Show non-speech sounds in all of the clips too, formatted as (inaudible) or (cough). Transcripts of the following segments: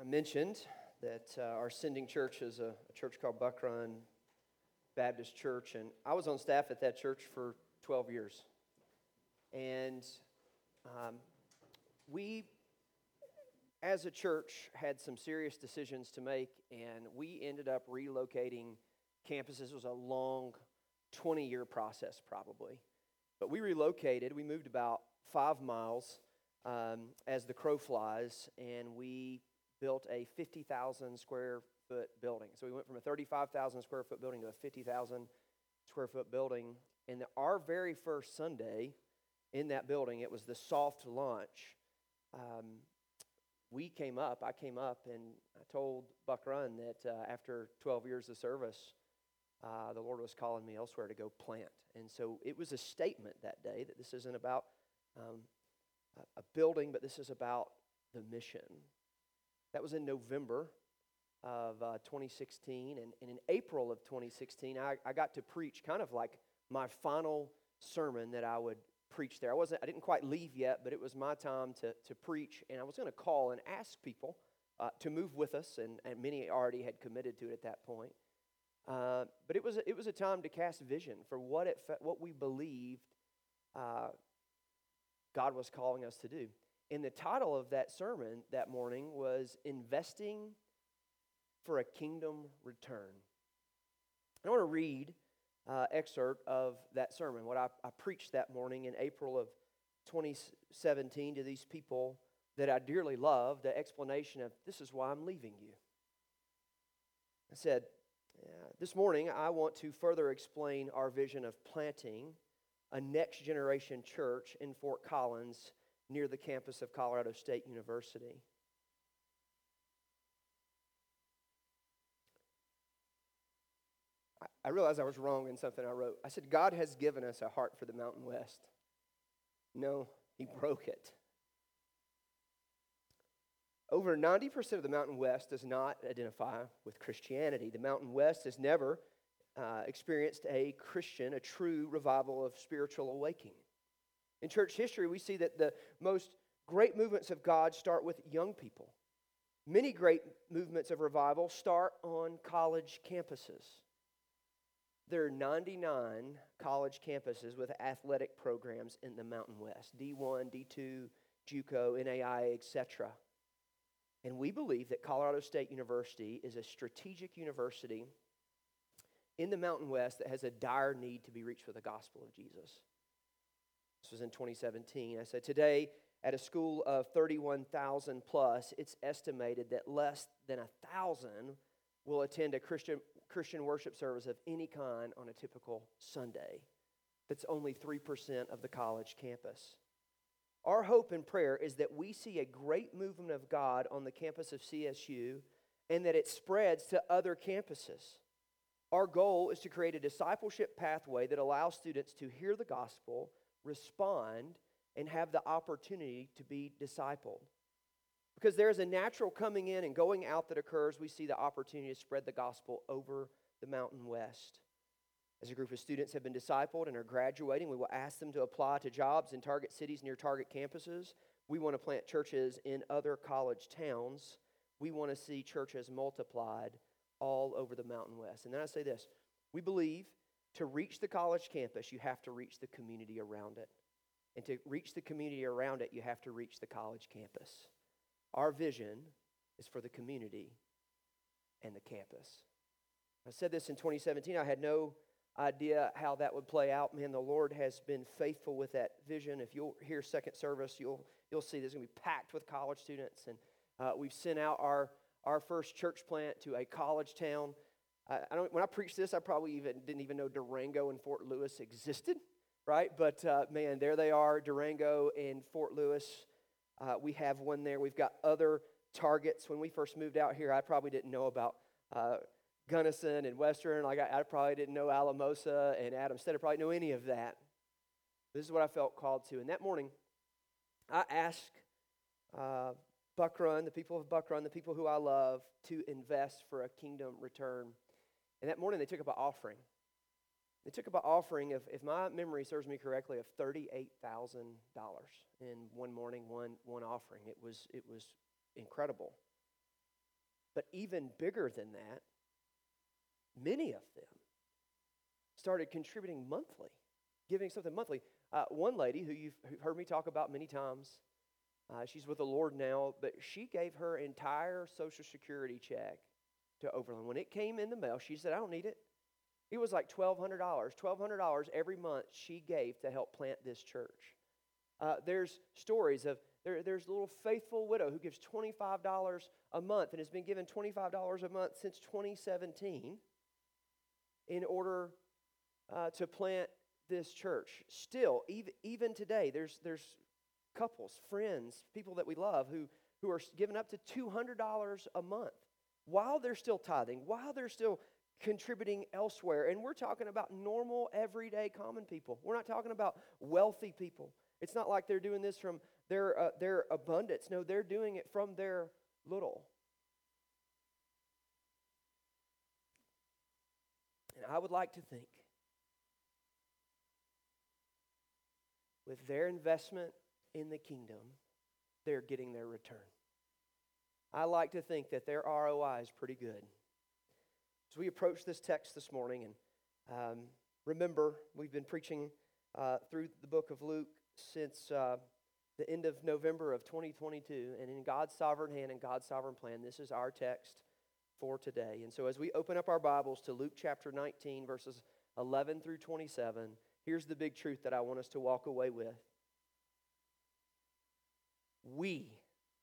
I mentioned that uh, our sending church is a, a church called Buck Run Baptist Church, and I was on staff at that church for 12 years. And um, we, as a church, had some serious decisions to make, and we ended up relocating campuses. It was a long 20 year process, probably. But we relocated, we moved about five miles um, as the crow flies, and we built a 50,000 square foot building. So we went from a 35,000 square foot building to a 50,000 square foot building. And our very first Sunday in that building, it was the soft launch. Um, we came up, I came up, and I told Buck Run that uh, after 12 years of service, uh, the Lord was calling me elsewhere to go plant. And so it was a statement that day that this isn't about um, a building, but this is about the mission. That was in November of uh, 2016. And, and, in April of 2016, I, I got to preach kind of like my final sermon that I would preach there. I, wasn't, I didn't quite leave yet, but it was my time to, to preach. And I was going to call and ask people uh, to move with us, and, and many already had committed to it at that point. Uh, but it was, a, it was a time to cast vision for what, it, what we believed uh, God was calling us to do. And the title of that sermon that morning was Investing for a Kingdom Return. I want to read uh, excerpt of that sermon, what I, I preached that morning in April of 2017 to these people that I dearly love, the explanation of this is why I'm leaving you. I said, This morning I want to further explain our vision of planting a next generation church in Fort Collins near the campus of Colorado State University. I realized I was wrong in something I wrote. I said, God has given us a heart for the Mountain West. No, He broke it. Over 90% of the Mountain West does not identify with Christianity. The Mountain West has never uh, experienced a Christian, a true revival of spiritual awakening. In church history, we see that the most great movements of God start with young people. Many great movements of revival start on college campuses. There are 99 college campuses with athletic programs in the Mountain West D1, D2, JUCO, NAIA, etc. And we believe that Colorado State University is a strategic university in the Mountain West that has a dire need to be reached with the gospel of Jesus. This was in 2017. I said, Today, at a school of 31,000 plus, it's estimated that less than a thousand will attend a Christian, Christian worship service of any kind on a typical Sunday. That's only 3% of the college campus. Our hope and prayer is that we see a great movement of God on the campus of CSU and that it spreads to other campuses. Our goal is to create a discipleship pathway that allows students to hear the gospel, respond, and have the opportunity to be discipled. Because there is a natural coming in and going out that occurs, we see the opportunity to spread the gospel over the Mountain West. As a group of students have been discipled and are graduating, we will ask them to apply to jobs in target cities near target campuses. We want to plant churches in other college towns. We want to see churches multiplied all over the Mountain West. And then I say this we believe to reach the college campus, you have to reach the community around it. And to reach the community around it, you have to reach the college campus. Our vision is for the community and the campus. I said this in 2017. I had no idea how that would play out. Man, the Lord has been faithful with that vision. If you'll hear second service, you'll, you'll see this is going to be packed with college students. And uh, we've sent out our, our first church plant to a college town. I, when I preached this, I probably even didn't even know Durango and Fort Lewis existed, right? But uh, man, there they are, Durango and Fort Lewis. Uh, we have one there. We've got other targets. When we first moved out here, I probably didn't know about uh, Gunnison and Western. Like I, I, probably didn't know Alamosa and Stead. I probably know any of that. This is what I felt called to. And that morning, I asked uh, Buck Run, the people of Buck Run, the people who I love, to invest for a kingdom return. And that morning, they took up an offering. They took up an offering of, if my memory serves me correctly, of $38,000 in one morning, one, one offering. It was, it was incredible. But even bigger than that, many of them started contributing monthly, giving something monthly. Uh, one lady who you've heard me talk about many times, uh, she's with the Lord now, but she gave her entire Social Security check to Overland. When it came in the mail, she said, I don't need it. It was like $1,200. $1,200 every month she gave to help plant this church. Uh, there's stories of there, there's a little faithful widow who gives $25 a month and has been given $25 a month since 2017 in order uh, to plant this church. Still, even, even today, there's, there's couples, friends, people that we love who, who are giving up to $200 a month while they're still tithing, while they're still contributing elsewhere. And we're talking about normal, everyday, common people. We're not talking about wealthy people. It's not like they're doing this from their, uh, their abundance. No, they're doing it from their little. And I would like to think with their investment in the kingdom, they're getting their return. I like to think that their ROI is pretty good. As we approach this text this morning, and um, remember, we've been preaching uh, through the book of Luke since uh, the end of November of 2022. And in God's sovereign hand and God's sovereign plan, this is our text for today. And so as we open up our Bibles to Luke chapter 19, verses 11 through 27, here's the big truth that I want us to walk away with. We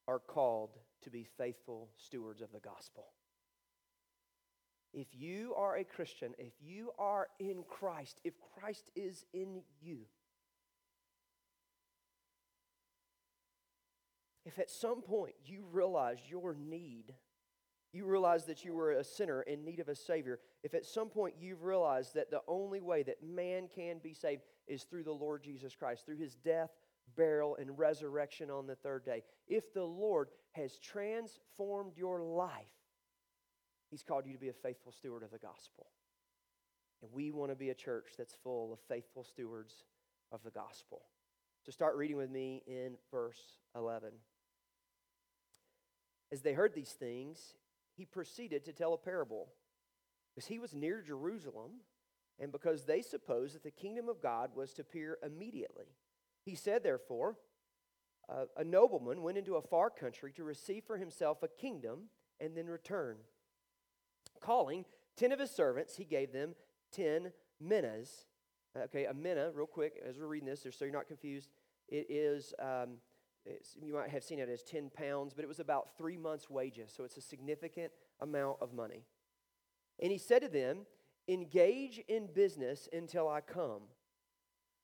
are called to be faithful stewards of the gospel. If you are a Christian, if you are in Christ, if Christ is in you, if at some point you realize your need, you realize that you were a sinner in need of a Savior, if at some point you've realized that the only way that man can be saved is through the Lord Jesus Christ, through his death, burial, and resurrection on the third day, if the Lord has transformed your life, he's called you to be a faithful steward of the gospel. And we want to be a church that's full of faithful stewards of the gospel. So start reading with me in verse 11. As they heard these things, he proceeded to tell a parable. Because he was near Jerusalem, and because they supposed that the kingdom of God was to appear immediately. He said, therefore, a nobleman went into a far country to receive for himself a kingdom and then return. Calling ten of his servants, he gave them ten minas. Okay, a mina, real quick, as we're reading this, so you're not confused, it is um, you might have seen it as 10 pounds, but it was about three months' wages. So it's a significant amount of money. And he said to them, Engage in business until I come.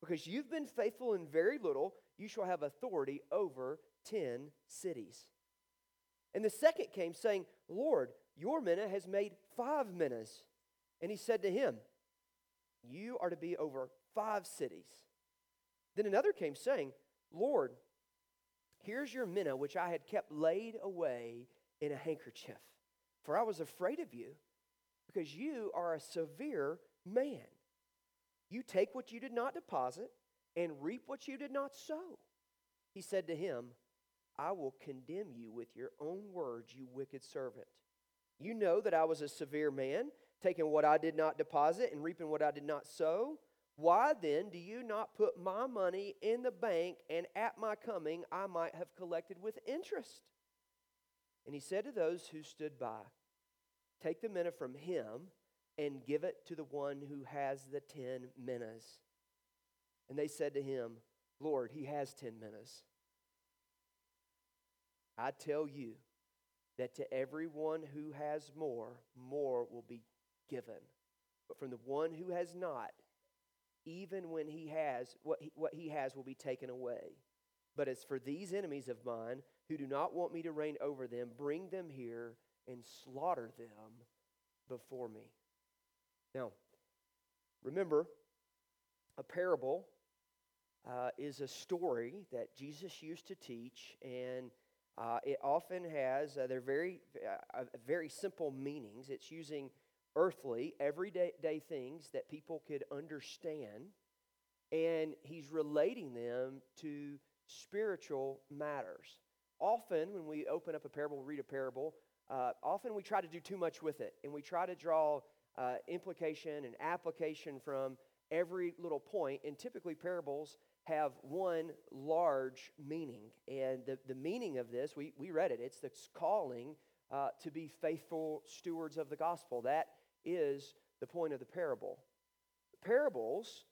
Because you've been faithful in very little, you shall have authority over ten cities. And the second came, saying, Lord, your mina has made five minas. And he said to him, You are to be over five cities. Then another came, saying, Lord, here's your mina which I had kept laid away in a handkerchief. For I was afraid of you, because you are a severe man. You take what you did not deposit and reap what you did not sow. He said to him, I will condemn you with your own words, you wicked servant. You know that I was a severe man, taking what I did not deposit and reaping what I did not sow. Why then do you not put my money in the bank, and at my coming I might have collected with interest? And he said to those who stood by, Take the mina from him and give it to the one who has the ten minas. And they said to him, Lord, he has ten minas. I tell you that to everyone who has more, more will be given. But from the one who has not, even when he has, what he, what he has will be taken away. But as for these enemies of mine who do not want me to reign over them, bring them here and slaughter them before me. Now, remember, a parable uh, is a story that Jesus used to teach, and uh, it often has, uh, they're very, uh, very simple meanings. It's using earthly, everyday things that people could understand, and he's relating them to spiritual matters. Often, when we open up a parable, read a parable, uh, often we try to do too much with it, and we try to draw uh, implication and application from every little point, and typically parables have one large meaning. And the, the meaning of this, we, we read it, it's the calling uh, to be faithful stewards of the gospel. That is the point of the parable. Parables,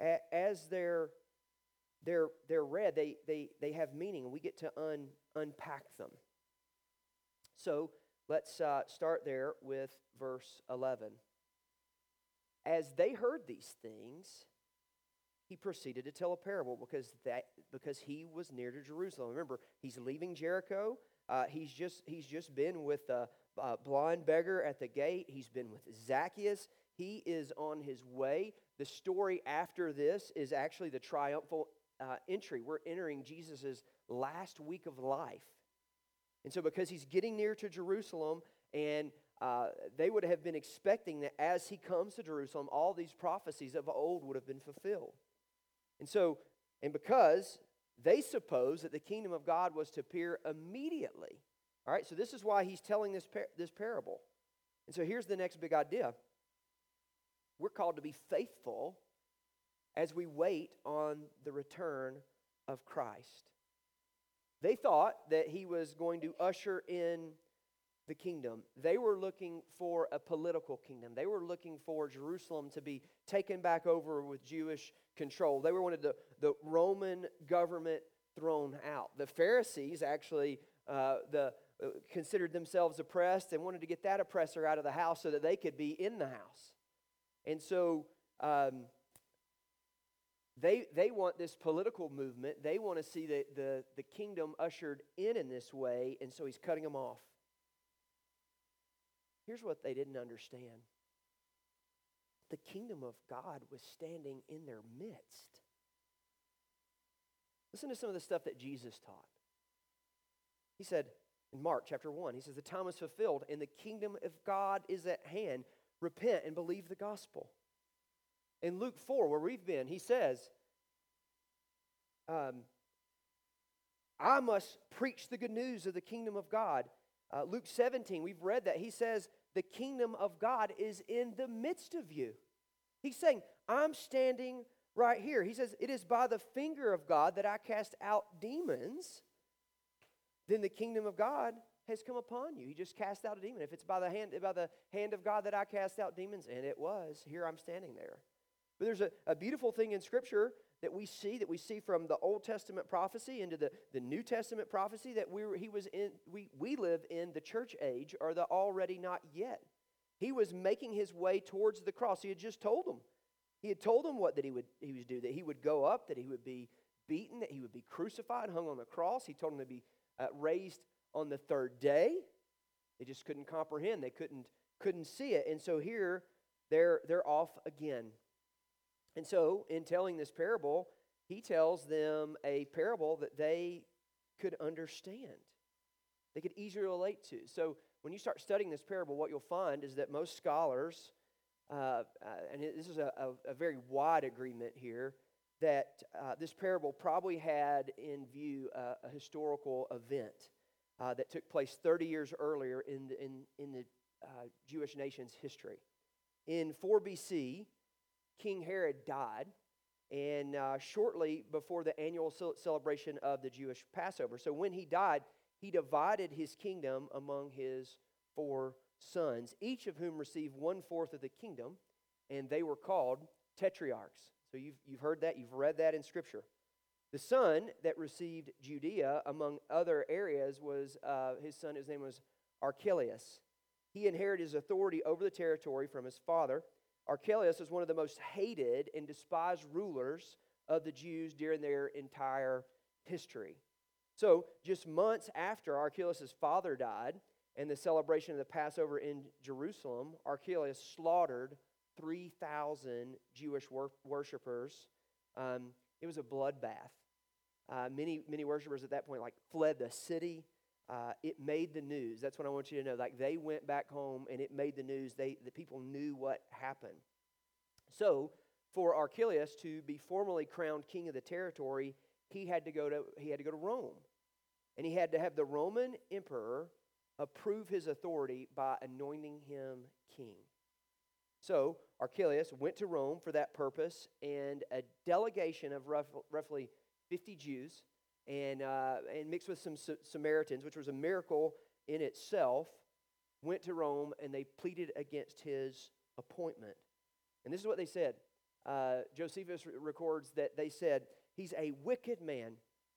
a, as they're, they're, they're read, they, they, they have meaning, and we get to un, unpack them. So let's uh, start there with verse 11. As they heard these things, he proceeded to tell a parable because, that, because he was near to Jerusalem. Remember, he's leaving Jericho. Uh, he's, just, he's just been with uh, blind beggar at the gate. He's been with Zacchaeus. He is on his way. The story after this is actually the triumphal uh, entry. We're entering Jesus' last week of life. And so, because he's getting near to Jerusalem, and uh, they would have been expecting that as he comes to Jerusalem, all these prophecies of old would have been fulfilled. And so, and because they suppose that the kingdom of God was to appear immediately. All right, so this is why he's telling this, par- this parable. And so here's the next big idea we're called to be faithful as we wait on the return of Christ. They thought that he was going to usher in the kingdom. They were looking for a political kingdom. They were looking for Jerusalem to be taken back over with Jewish control. They wanted the, the Roman government thrown out. The Pharisees actually uh, the, uh, considered themselves oppressed and wanted to get that oppressor out of the house so that they could be in the house. And so um, they, they want this political movement. They want to see the, the, the kingdom ushered in in this way, and so he's cutting them off. Here's what they didn't understand the kingdom of God was standing in their midst. Listen to some of the stuff that Jesus taught. He said in Mark chapter 1, he says, The time is fulfilled and the kingdom of God is at hand. Repent and believe the gospel. In Luke 4, where we've been, he says, um, I must preach the good news of the kingdom of God. Uh, Luke 17, we've read that. He says, The kingdom of God is in the midst of you. He's saying, I'm standing right here. He says, It is by the finger of God that I cast out demons. Then the kingdom of God has come upon you. He just cast out a demon. If it's by the hand, by the hand of God that I cast out demons, and it was, here I'm standing there. But there's a, a beautiful thing in Scripture that we see, that we see from the Old Testament prophecy into the, the New Testament prophecy that we he was in, we, we live in the church age or the already not yet. He was making his way towards the cross. He had just told them. He had told them what that he would he would do, that he would go up, that he would be beaten, that he would be crucified, hung on the cross. He told them to be uh, raised on the third day. They just couldn't comprehend. They couldn't couldn't see it. And so here they're they're off again. And so, in telling this parable, he tells them a parable that they could understand, they could easily relate to. So, when you start studying this parable, what you'll find is that most scholars, uh, uh, and this is a, a, a, very wide agreement here, that uh, this parable probably had in view a historical event uh, that took place 30 years earlier in the, in, in the uh, Jewish nation's history. In 4 BC, King Herod died, and uh, shortly before the annual celebration of the Jewish Passover. So when he died, he divided his kingdom among his four sons, each of whom received one fourth of the kingdom, and they were called tetrarchs. So you've, you've heard that, you've read that in Scripture. The son that received Judea, among other areas, was uh, his son, his name was Archelaus. He inherited his authority over the territory from his father Archelaus is one of the most hated and despised rulers of the Jews during their entire history. So, just months after Archelaus' father died, and the celebration of the Passover in Jerusalem, Archelaus slaughtered 3,000 Jewish wor- worshippers. Um, it was a bloodbath. Uh, many, many worshipers at that point like fled the city. Uh, it made the news. That's what I want you to know. Like they went back home and it made the news. They, the people knew what happened. So for Archelaus to be formally crowned king of the territory, he had to go to, he had to, go to Rome. And he had to have the Roman emperor approve his authority by anointing him king. So Archelaus went to Rome for that purpose, and a delegation of rough, roughly 50 Jews and, uh, and mixed with some Samaritans, which was a miracle in itself, went to Rome and they pleaded against his appointment. And this is what they said. Uh, Josephus records that they said, He's a wicked man,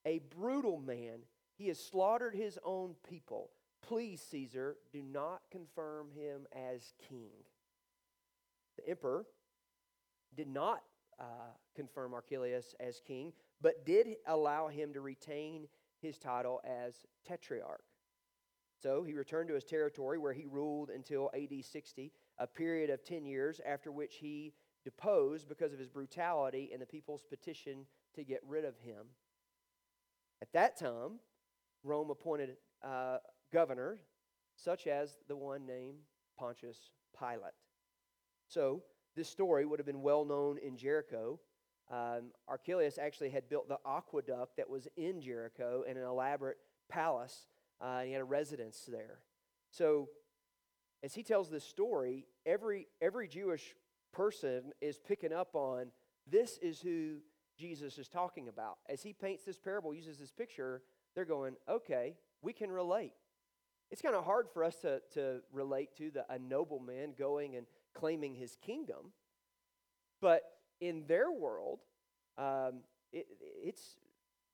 a brutal man. He has slaughtered his own people. Please, Caesar, do not confirm him as king. The emperor did not uh, confirm Archelaus as king, but did allow him to retain his title as tetrarch. So he returned to his territory where he ruled until AD 60, a period of 10 years, after which he deposed because of his brutality and the people's petition to get rid of him. At that time, Rome appointed uh, governor, such as the one named Pontius Pilate. So, this story would have been well known in Jericho. Um, Archelaus actually had built the aqueduct that was in Jericho in an elaborate palace, uh, and he had a residence there. So, as he tells this story, every, every Jewish person is picking up on this is who Jesus is talking about. As he paints this parable, uses this picture, they're going, okay, we can relate. It's kind of hard for us to, to relate to the, a nobleman going and claiming his kingdom. But in their world, um, it, it's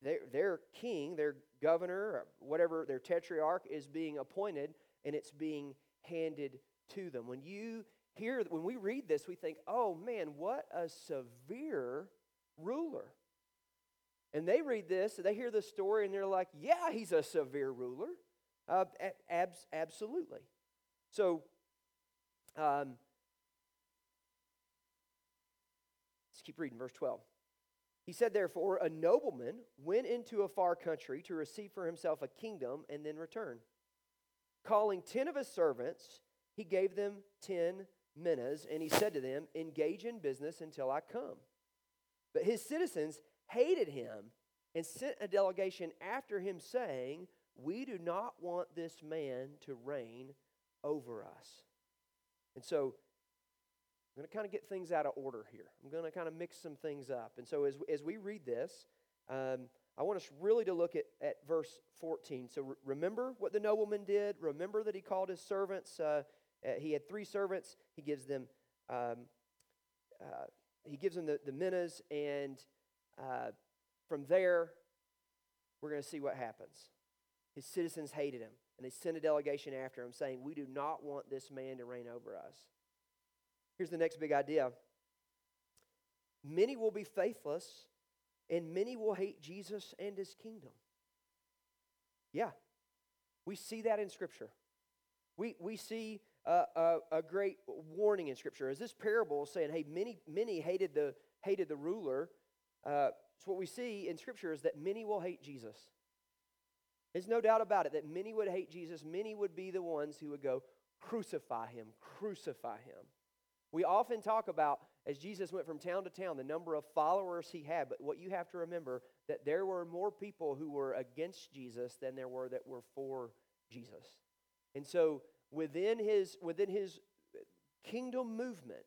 their, their king, their governor, or whatever, their tetrarch is being appointed and it's being handed to them. When you hear, when we read this, we think, oh man, what a severe ruler. And they read this, they hear the story, and they're like, yeah, he's a severe ruler. Uh, abs- absolutely. So, um, let's keep reading, verse 12. He said, Therefore, a nobleman went into a far country to receive for himself a kingdom and then return. Calling ten of his servants, he gave them ten minas, and he said to them, Engage in business until I come. But his citizens hated him and sent a delegation after him, saying, We do not want this man to reign over us. And so I'm going to kind of get things out of order here. I'm going to kind of mix some things up. And so as, as we read this, um, I want us really to look at, at verse 14. So re- remember what the nobleman did. Remember that he called his servants. Uh, uh, he had three servants. He gives them, um, uh, he gives them the, the minas, and uh, from there, we're going to see what happens. His citizens hated him, and they sent a delegation after him saying, We do not want this man to reign over us. Here's the next big idea many will be faithless, and many will hate Jesus and his kingdom. Yeah, we see that in Scripture. We, we see a, a, a great warning in Scripture. As this parable is saying, hey, many, many hated the, hated the ruler. Uh, so what we see in Scripture is that many will hate Jesus. There's no doubt about it that many would hate Jesus. Many would be the ones who would go, crucify him, crucify him. We often talk about, as Jesus went from town to town, the number of followers he had. But what you have to remember, that there were more people who were against Jesus than there were that were for Jesus. And so within his, within his kingdom movement,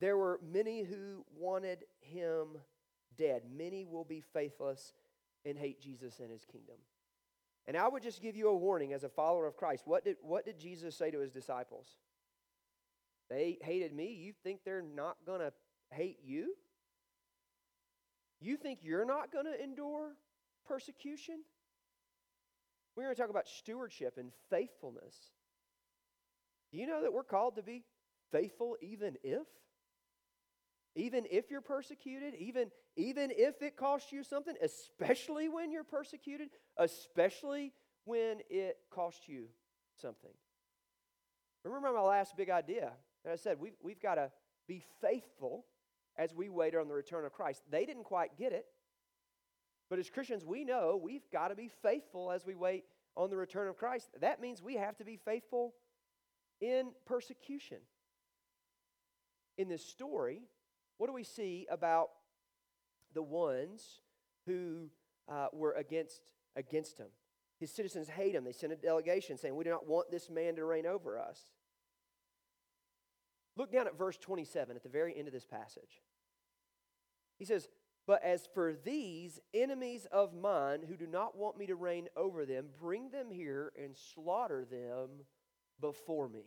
there were many who wanted him dead. Many will be faithless and hate Jesus and his kingdom. And I would just give you a warning as a follower of Christ. What did, what did Jesus say to his disciples? They hated me. You think they're not going to hate you? You think you're not going to endure persecution? We're going to talk about stewardship and faithfulness. Do you know that we're called to be faithful even if? Even if you're persecuted, even, even if it costs you something, especially when you're persecuted, especially when it costs you something. Remember my last big idea that I said we've, we've got to be faithful as we wait on the return of Christ. They didn't quite get it. But as Christians, we know we've got to be faithful as we wait on the return of Christ. That means we have to be faithful in persecution. In this story, what do we see about the ones who uh, were against, against him? His citizens hate him. They sent a delegation saying, We do not want this man to reign over us. Look down at verse 27 at the very end of this passage. He says, But as for these enemies of mine who do not want me to reign over them, bring them here and slaughter them before me.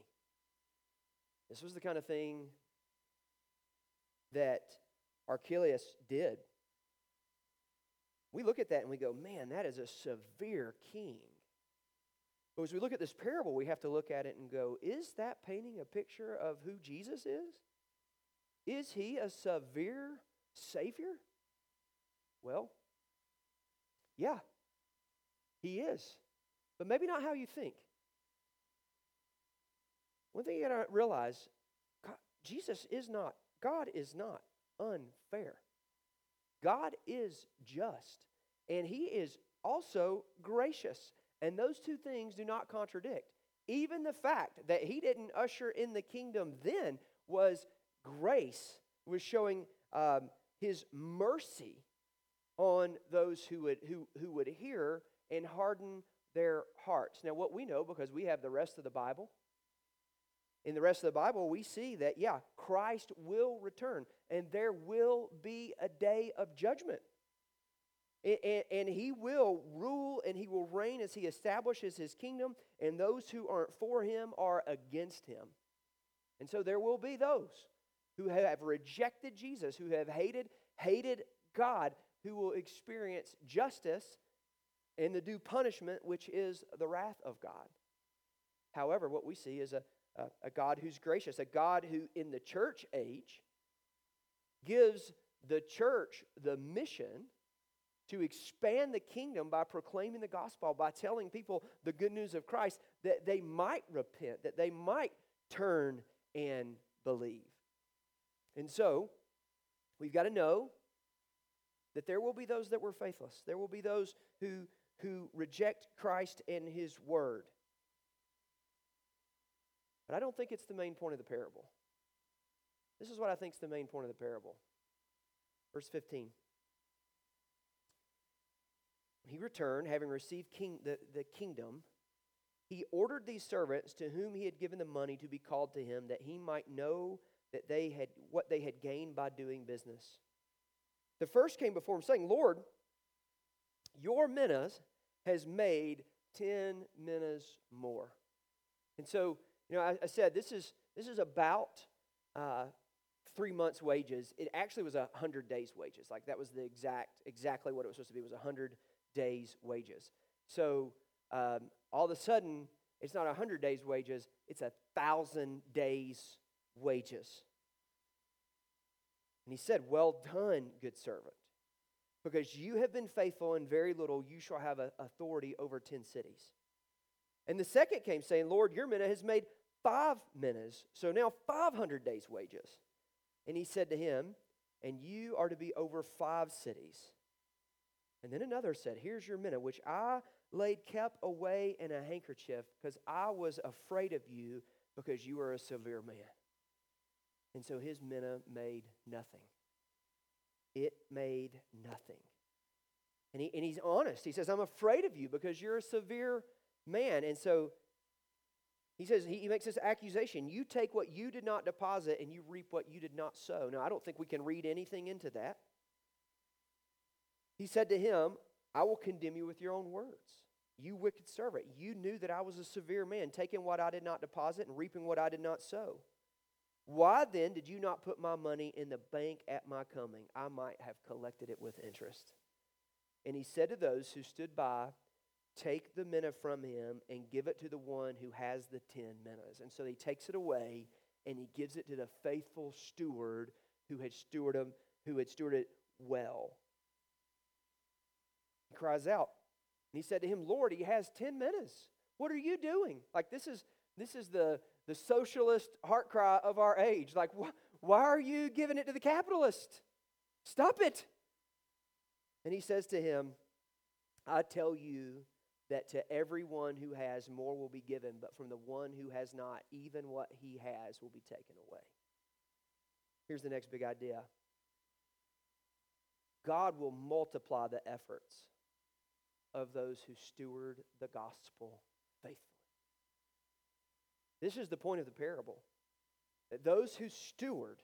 This was the kind of thing that Archelaus did. We look at that and we go, man, that is a severe king. But as we look at this parable, we have to look at it and go, is that painting a picture of who Jesus is? Is he a severe Savior? Well, yeah, he is. But maybe not how you think. One thing you gotta realize God, Jesus is not, God is not unfair. God is just, and he is also gracious. And those two things do not contradict. Even the fact that he didn't usher in the kingdom then was grace, was showing um, his mercy on those who would, who, who would hear and harden their hearts. Now, what we know, because we have the rest of the Bible, in the rest of the Bible, we see that, yeah, Christ will return and there will be a day of judgment. And, and, he will rule and he will reign as he establishes his kingdom, and those who aren't for him are against him. And so there will be those who have rejected Jesus, who have hated, hated God, who will experience justice and the due punishment, which is the wrath of God. However, what we see is a, a, a God who's gracious, a God who, in the church age, gives the church the mission to expand the kingdom by proclaiming the gospel, by telling people the good news of Christ, that they might repent, that they might turn and believe. And so, we've got to know that there will be those that were faithless. There will be those who, who reject Christ and his word. But I don't think it's the main point of the parable. This is what I think is the main point of the parable. Verse 15. He returned, having received king, the, the kingdom. He ordered these servants to whom he had given the money to be called to him, that he might know that they had what they had gained by doing business. The first came before him, saying, Lord, your minas has made ten minas more. And so, you know, I, I said this is this is about uh, three months' wages. It actually was a hundred days' wages. Like that was the exact exactly what it was supposed to be. It was a hundred days' wages. So um, all of a sudden, it's not a 100 days' wages, it's a thousand days' wages. And he said, Well done, good servant. Because you have been faithful in very little, you shall have authority over 10 cities. And the second came saying, Lord, your mina has made five minas, so now 500 days' wages. And he said to him, And you are to be over five cities. And then another said, Here's your mina, which I laid kept away in a handkerchief because I was afraid of you because you are a severe man. And so his mina made nothing. It made nothing. And, he, and he's honest. He says, I'm afraid of you because you're a severe man. And so he says, he makes this accusation you take what you did not deposit and you reap what you did not sow. Now, I don't think we can read anything into that. He said to him, I will condemn you with your own words. You wicked servant, you knew that I was a severe man, taking what I did not deposit and reaping what I did not sow. Why then did you not put my money in the bank at my coming? I might have collected it with interest. And he said to those who stood by, Take the mina from him and give it to the one who has the ten minas. And so he takes it away and he gives it to the faithful steward who had stewarded, who had stewarded it well cries out. And he said to him, Lord, he has ten minas. What are you doing? Like, this is, this is the, the socialist heart cry of our age. Like, wh- why are you giving it to the capitalist? Stop it. And he says to him, I tell you that to everyone who has, more will be given, but from the one who has not, even what he has will be taken away. Here's the next big idea God will multiply the efforts of those who steward the gospel faithfully. This is the point of the parable. That those who steward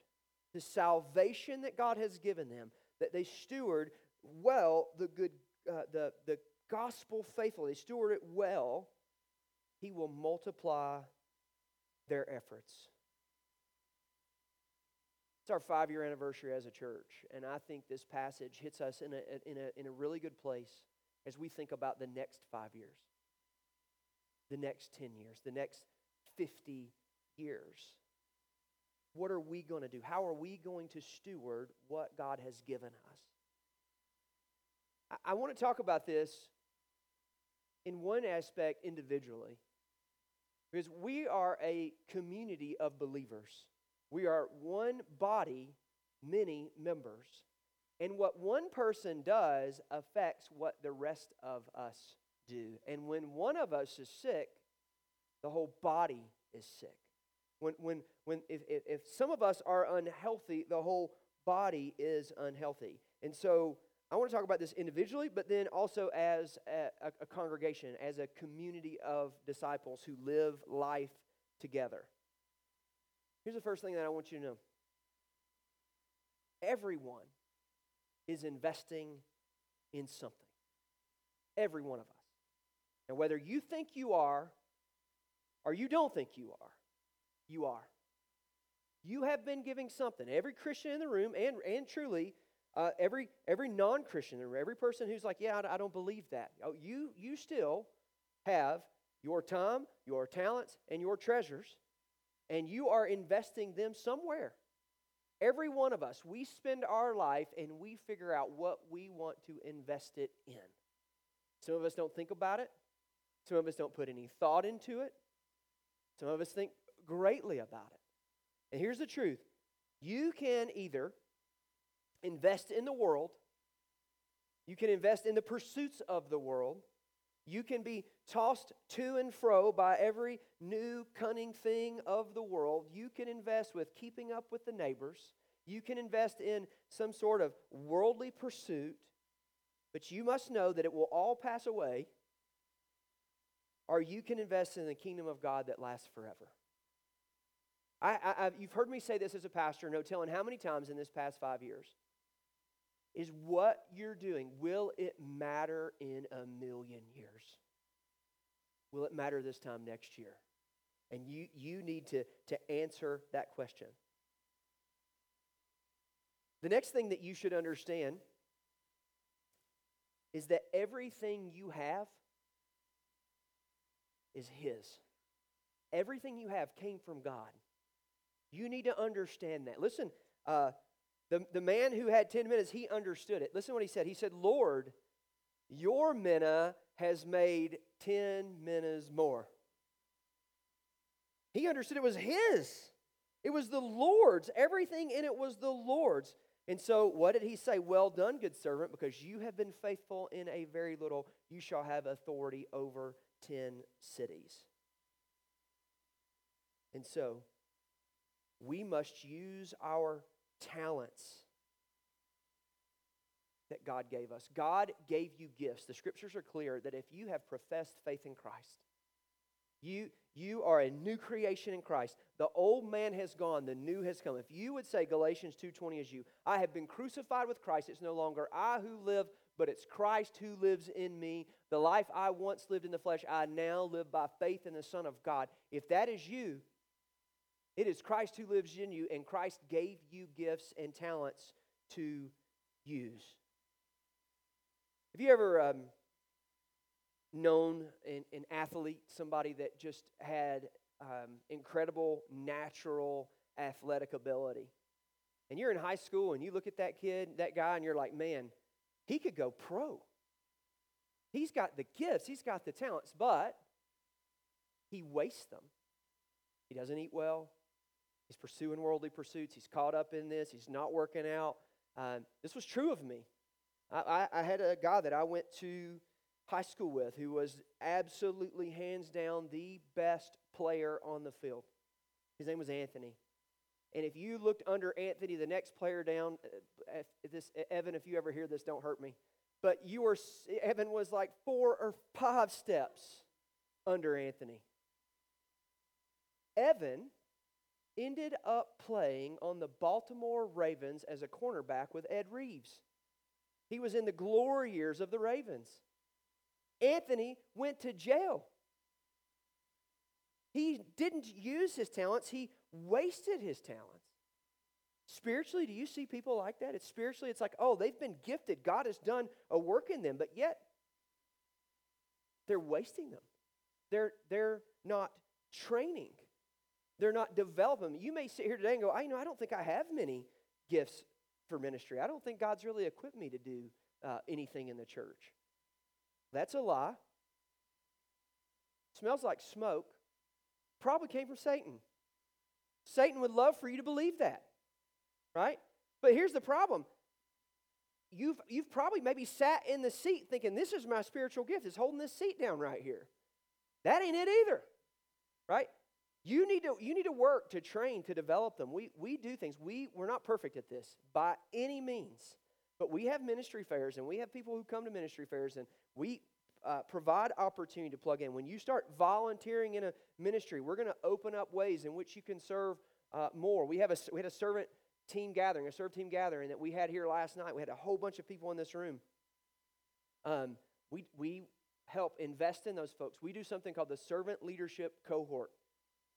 the salvation that God has given them, that they steward well the good, uh, the, the gospel faithfully, they steward it well, He will multiply their efforts. It's our five year anniversary as a church, and I think this passage hits us in a, in, a, in a really good place as we think about the next five years, the next 10 years, the next 50 years. What are we going to do? How are we going to steward what God has given us? I, I want to talk about this in one aspect individually, because we are a community of believers. We are one body, many members. And what one person does affects what the rest of us do. And when one of us is sick, the whole body is sick. When, when, when if, if, if some of us are unhealthy, the whole body is unhealthy. And so I want to talk about this individually, but then also as a, a, a congregation, as a community of disciples who live life together. Here's the first thing that I want you to know everyone is investing in something. Every one of us. And whether you think you are or you don't think you are, you are. You have been giving something. Every Christian in the room, and, and truly, uh, every, every non Christian, every person who's like, yeah, I, I don't believe that. Oh, you, you still have your time, your talents, and your treasures, and you are investing them somewhere. Every one of us, we spend our life and we figure out what we want to invest it in. Some of us don't think about it, some of us don't put any thought into it, some of us think greatly about it. And here's the truth you can either invest in the world, you can invest in the pursuits of the world, you can be tossed to and fro by every new cunning thing of the world. You can invest with keeping up with the neighbors. You can invest in some sort of worldly pursuit, but you must know that it will all pass away. Or you can invest in the kingdom of God that lasts forever. I, I, you've heard me say this as a pastor, no telling how many times in this past five years. Is what you're doing, will it matter in a million years? Will it matter this time next year? And you, you need to, to answer that question. The next thing that you should understand is that everything you have is His. Everything you have came from God. You need to understand that. Listen, uh, the, the man who had 10 minas, he understood it. Listen what he said. He said, Lord, your mina has made 10 minas more. He understood it was his. It was the Lord's. Everything in it was the Lord's. And so, what did he say? Well done, good servant, because you have been faithful in a very little, you shall have authority over 10 cities. And so, we must use our talents that God gave us. God gave you gifts. The scriptures are clear that if you have professed faith in Christ, you, you are a new creation in Christ. The old man has gone, the new has come. If you would say Galatians 2:20 is you, I have been crucified with Christ. It's no longer I who live, but it's Christ who lives in me. The life I once lived in the flesh, I now live by faith in the Son of God. If that is you, it is Christ who lives in you, and Christ gave you gifts and talents to use. Have you ever um, known an, an, athlete, somebody that just had um, incredible natural athletic ability? And you're in high school and you look at that kid, that guy, and you're like, man, he could go pro. He's got the gifts, he's got the talents, but he wastes them. He doesn't eat well. He's pursuing worldly pursuits. He's caught up in this. He's not working out. Um, this was true of me. I, I, I had a guy that I went to high school with who was absolutely hands down the best player on the field. His name was Anthony. And if you looked under Anthony, the next player down, uh, this Evan, if you ever hear this, don't hurt me. But you were Evan was like four or five steps under Anthony. Evan ended up playing on the Baltimore Ravens as a cornerback with Ed Reeves. He was in the glory years of the Ravens. Anthony went to jail. He didn't use his talents, he wasted his talents. Spiritually, do you see people like that? It's spiritually, it's like, oh, they've been gifted. God has done a work in them, but yet they're wasting them. They're, they're not training. They're not developing. You may sit here today and go, I you know I don't think I have many gifts for ministry. I don't think God's really equipped me to do uh, anything in the church. That's a lie. Smells like smoke. Probably came from Satan. Satan would love for you to believe that, right? But here's the problem. You've, you've probably maybe sat in the seat thinking, this is my spiritual gift, It's holding this seat down right here. That ain't it either, right? You need to, you need to work to train, to develop them. We, we do things. We, we're not perfect at this by any means. But we have ministry fairs and we have people who come to ministry fairs and we uh, provide opportunity to plug in. When you start volunteering in a ministry, we're going to open up ways in which you can serve uh, more. We, have a, we had a servant team gathering, a serve team gathering that we had here last night. We had a whole bunch of people in this room. Um, we, we help invest in those folks. We do something called the Servant Leadership Cohort.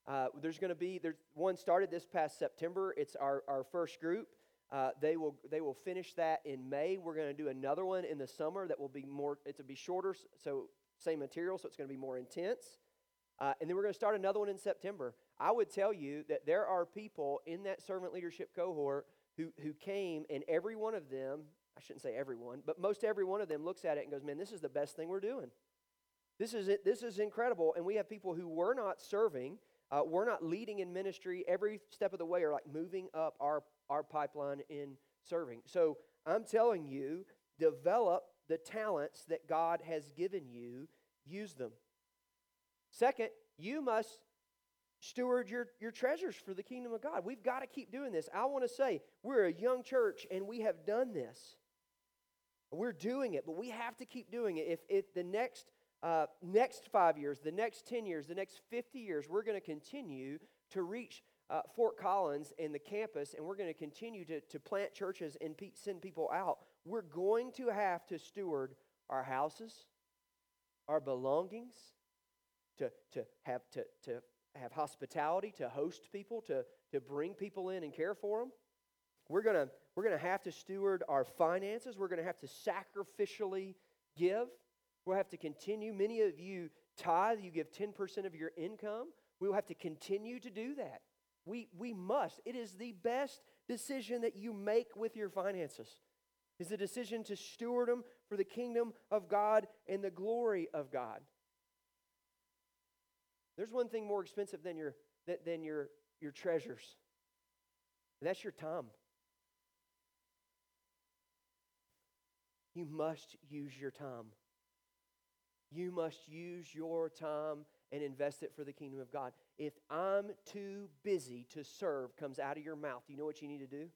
Uh, there's going to be there's one started this past September. It's our, our first group. Uh, they will they will finish that in May. We're going to do another one in the summer that will be more. It'll be shorter, so same material, so it's going to be more intense. Uh, and then we're going to start another one in September. I would tell you that there are people in that servant leadership cohort who who came, and every one of them. I shouldn't say everyone, but most every one of them looks at it and goes, "Man, this is the best thing we're doing. This is it. This is incredible." And we have people who were not serving uh, we're not leading in ministry every step of the way or like moving up our, our pipeline in serving. So I'm telling you, develop the talents that God has given you, use them. Second, you must steward your, your treasures for the kingdom of God. We've got to keep doing this. I want to say, we're a young church and we have done this. We're doing it, but we have to keep doing it. If, if the next uh, next five years, the next 10 years, the next 50 years, we're going to continue to reach uh, Fort Collins and the campus, and we're going to continue to, to plant churches and pe- send people out. We're going to have to steward our houses, our belongings, to, to, have, to, to have hospitality, to host people, to, to bring people in and care for them. We're going to we're going to have to steward our finances. We're going to have to sacrificially give. We'll have to continue. Many of you tithe, you give 10% of your income. We will have to continue to do that. We, we must. It is the best decision that you make with your finances. Is the decision to steward them for the kingdom of God and the glory of God. There's one thing more expensive than your, than your, your treasures, that's your time. You must use your time. You must use your time and invest it for the kingdom of God. If I'm too busy to serve comes out of your mouth, you know what you need to do?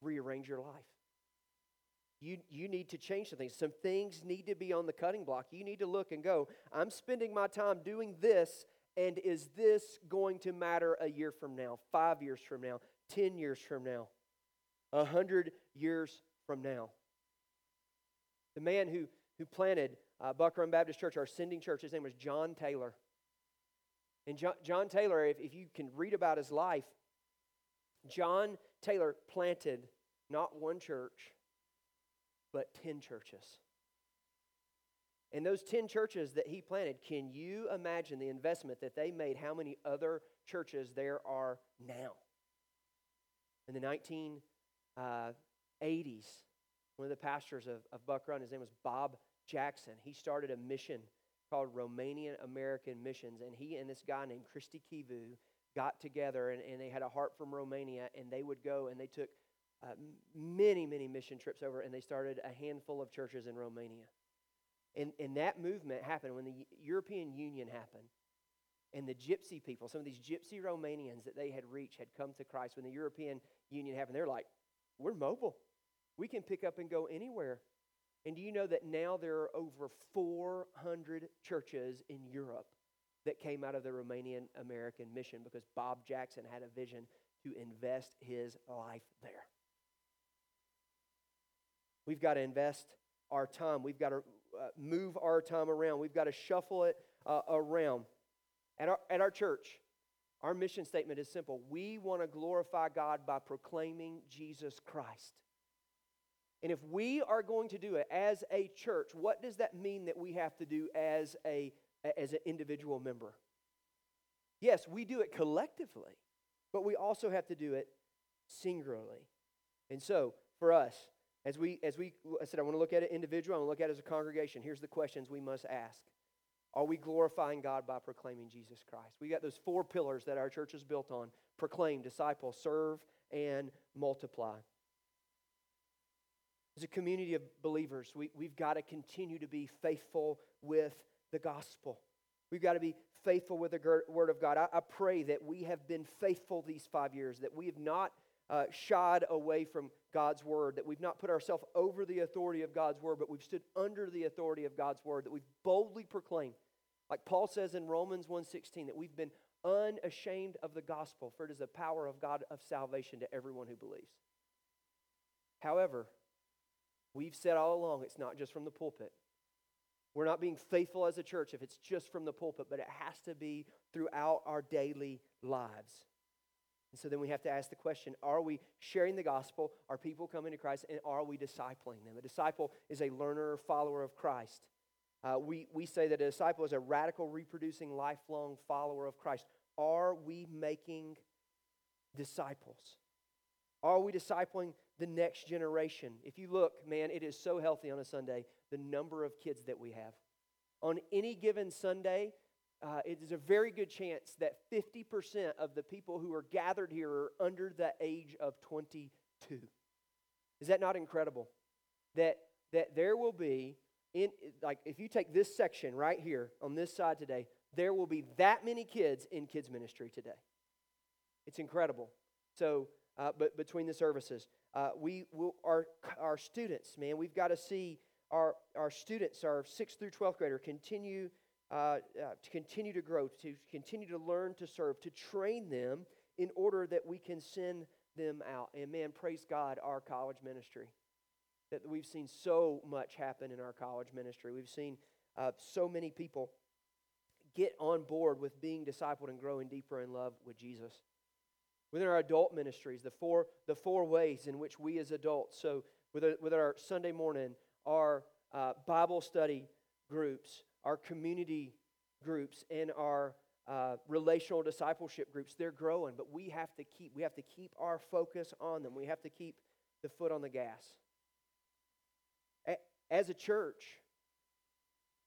Rearrange your life. You, you need to change some things. Some things need to be on the cutting block. You need to look and go, I'm spending my time doing this, and is this going to matter a year from now, five years from now, 10 years from now, a hundred years from now? The man who who planted uh, Buck Run Baptist Church, our sending church. His name was John Taylor. And John, John Taylor, if, if you can read about his life, John Taylor planted not one church, but 10 churches. And those 10 churches that he planted, can you imagine the investment that they made? How many other churches there are now? In the 1980s, uh, one of the pastors of, of Buck Run, his name was Bob Jackson. He started a mission called Romanian American Missions. And he and this guy named Christy Kivu got together and, and they had a heart from Romania and they would go and they took uh, many, many mission trips over and they started a handful of churches in Romania. And, and that movement happened when the European Union happened. And the gypsy people, some of these gypsy Romanians that they had reached, had come to Christ. When the European Union happened, they're like, we're mobile. We can pick up and go anywhere. And do you know that now there are over 400 churches in Europe that came out of the Romanian American mission because Bob Jackson had a vision to invest his life there. We've got to invest our time. We've got to uh, move our time around. We've got to shuffle it uh, around. At our, at our church, our mission statement is simple. We want to glorify God by proclaiming Jesus Christ. And if we are going to do it as a church, what does that mean that we have to do as, a, as an individual member? Yes, we do it collectively, but we also have to do it singularly. And so, for us, as we, as we, I said, I want to look at it individual, I want to look at it as a congregation. Here's the questions we must ask. Are we glorifying God by proclaiming Jesus Christ? We got those four pillars that our church is built on proclaim, disciple, serve, and multiply. As a community of believers, we, we've got to continue to be faithful with the gospel. We've got to be faithful with the word of God. I, I pray that we have been faithful these five years, that we have not uh, shied away from God's word, that we've not put ourselves over the authority of God's word, but we've stood under the authority of God's word, that we've boldly proclaimed, like Paul says in Romans 1:16, that we've been unashamed of the gospel, for it is the power of God of salvation to everyone who believes. However, we've said all along it's not just from the pulpit. We're not being faithful as a church if it's just from the pulpit, but it has to be throughout our daily lives. And so then we have to ask the question are we sharing the gospel? Are people coming to Christ? And are we discipling them? A disciple is a learner or follower of Christ. Uh, we, we say that a disciple is a radical, reproducing, lifelong follower of Christ. Are we making disciples? Are we discipling the next generation? If you look, man, it is so healthy on a Sunday, the number of kids that we have. On any given Sunday, uh, it is a very good chance that 50% of the people who are gathered here are under the age of 22. Is that not incredible? That, that there will be, in, like, if you take this section right here on this side today, there will be that many kids in kids' ministry today. It's incredible. So, uh, but between the services, uh, we will, our, our students, man, we've got to see our, our students, our 6th through 12th grader, continue uh, uh, to continue to grow, to continue to learn to serve, to train them in order that we can send them out. And man, praise God, our college ministry. That we've seen so much happen in our college ministry. We've seen uh, so many people get on board with being discipled and growing deeper in love with Jesus. Within our adult ministries, the four, the four ways in which we as adults, so with, our, with our Sunday morning, our uh, Bible study groups, our community groups and our uh, relational discipleship groups they're growing but we have to keep we have to keep our focus on them. We have to keep the foot on the gas. As a church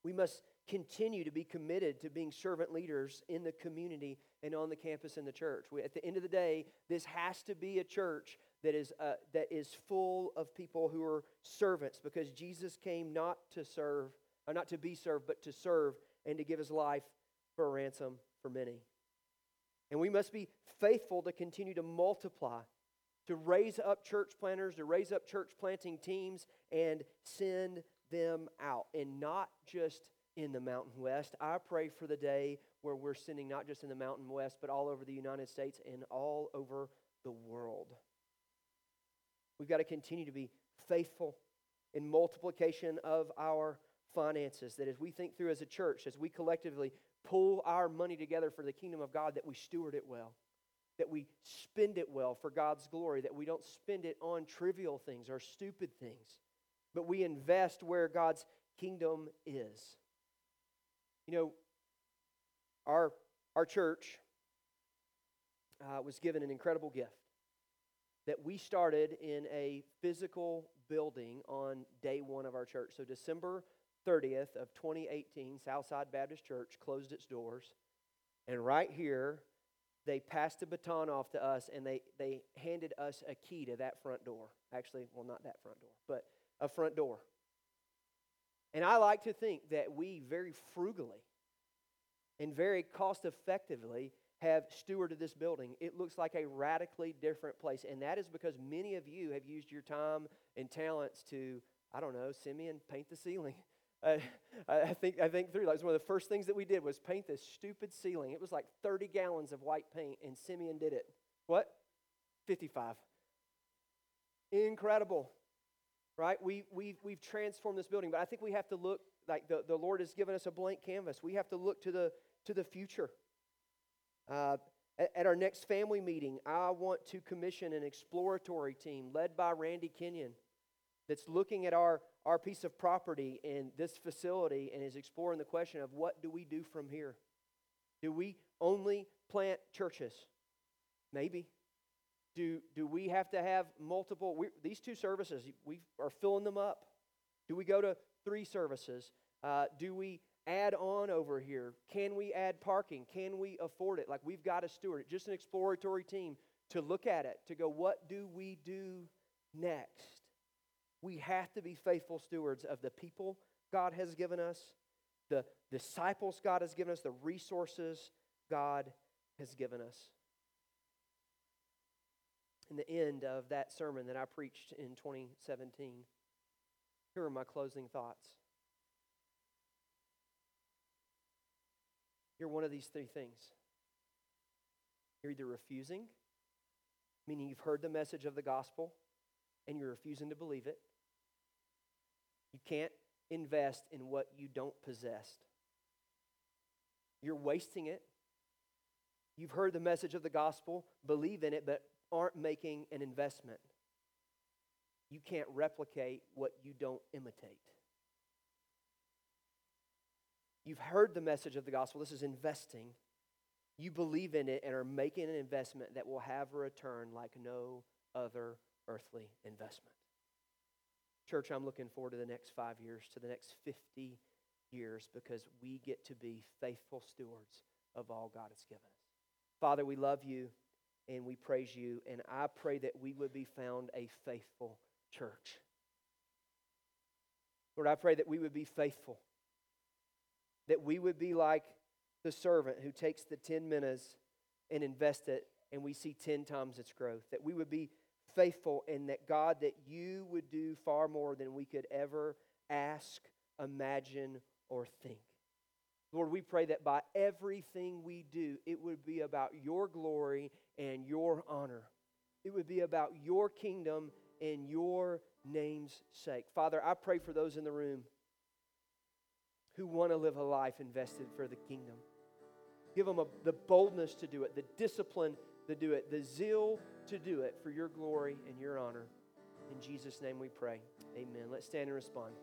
we must continue to be committed to being servant leaders in the community and on the campus in the church we, at the end of the day this has to be a church that is, uh, that is full of people who are servants because jesus came not to serve or not to be served, but to serve and to give his life for a ransom for many. And we must be faithful to continue to multiply, to raise up church planters, to raise up church planting teams, and send them out. And not just in the Mountain West. I pray for the day where we're sending not just in the Mountain West, but all over the United States and all over the world. We've got to continue to be faithful in multiplication of our finances, that as we think through as a church, as we collectively pull our money together for the kingdom of God, that we steward it well, that we spend it well for God's glory, that we don't spend it on trivial things or stupid things, but we invest where God's kingdom is. You know, our, our church uh, was given an incredible gift that we started in a physical building on day one of our church. So, December 30th of 2018, Southside Baptist Church closed its doors. And right here, they passed the baton off to us and they, they handed us a key to that front door. Actually, well, not that front door, but a front door. And I like to think that we very frugally and very cost effectively have stewarded this building. It looks like a radically different place. And that is because many of you have used your time and talents to, I don't know, Simeon, paint the ceiling. (laughs) Uh, I think I think through. Like, one of the first things that we did was paint this stupid ceiling. It was like 30 gallons of white paint, and Simeon did it. What? 55. Incredible, right? We we we've transformed this building, but I think we have to look like the, the Lord has given us a blank canvas. We have to look to the to the future. Uh, at, at our next family meeting, I want to commission an exploratory team led by Randy Kenyon that's looking at our, our piece of property in this facility and is exploring the question of what do we do from here? Do we only plant churches? Maybe. Do, do we have to have multiple? We, these two services, we are filling them up. Do we go to three services? Uh, do we add on over here? Can we add parking? Can we afford it? Like we've got to steward. Just an exploratory team to look at it, to go, what do we do next? We have to be faithful stewards of the people God has given us, the disciples God has given us, the resources God has given us. In the end of that sermon that I preached in 2017, here are my closing thoughts. You're one of these three things. You're either refusing, meaning you've heard the message of the gospel and you're refusing to believe it. You can't invest in what you don't possess. You're wasting it. You've heard the message of the gospel, believe in it, but aren't making an investment. You can't replicate what you don't imitate. You've heard the message of the gospel. This is investing. You believe in it and are making an investment that will have a return like no other earthly investment. Church, I'm looking forward to the next five years, to the next 50 years, because we get to be faithful stewards of all God has given us. Father, we love you and we praise you, and I pray that we would be found a faithful church. Lord, I pray that we would be faithful that we would be like the servant who takes the 10 minas and invests it and we see 10 times its growth. That we would be faithful and that God, that you would do far more than we could ever ask, imagine, or think. Lord, we pray that by everything we do, it would be about your glory and your honor. It would be about your kingdom and your name's sake. Father, I pray for those in the room who want to live a life invested for the kingdom. Give them a, the boldness to do it, the discipline to do it, the zeal to do it for your glory and your honor. In Jesus' name we pray. Amen. Let's stand and respond.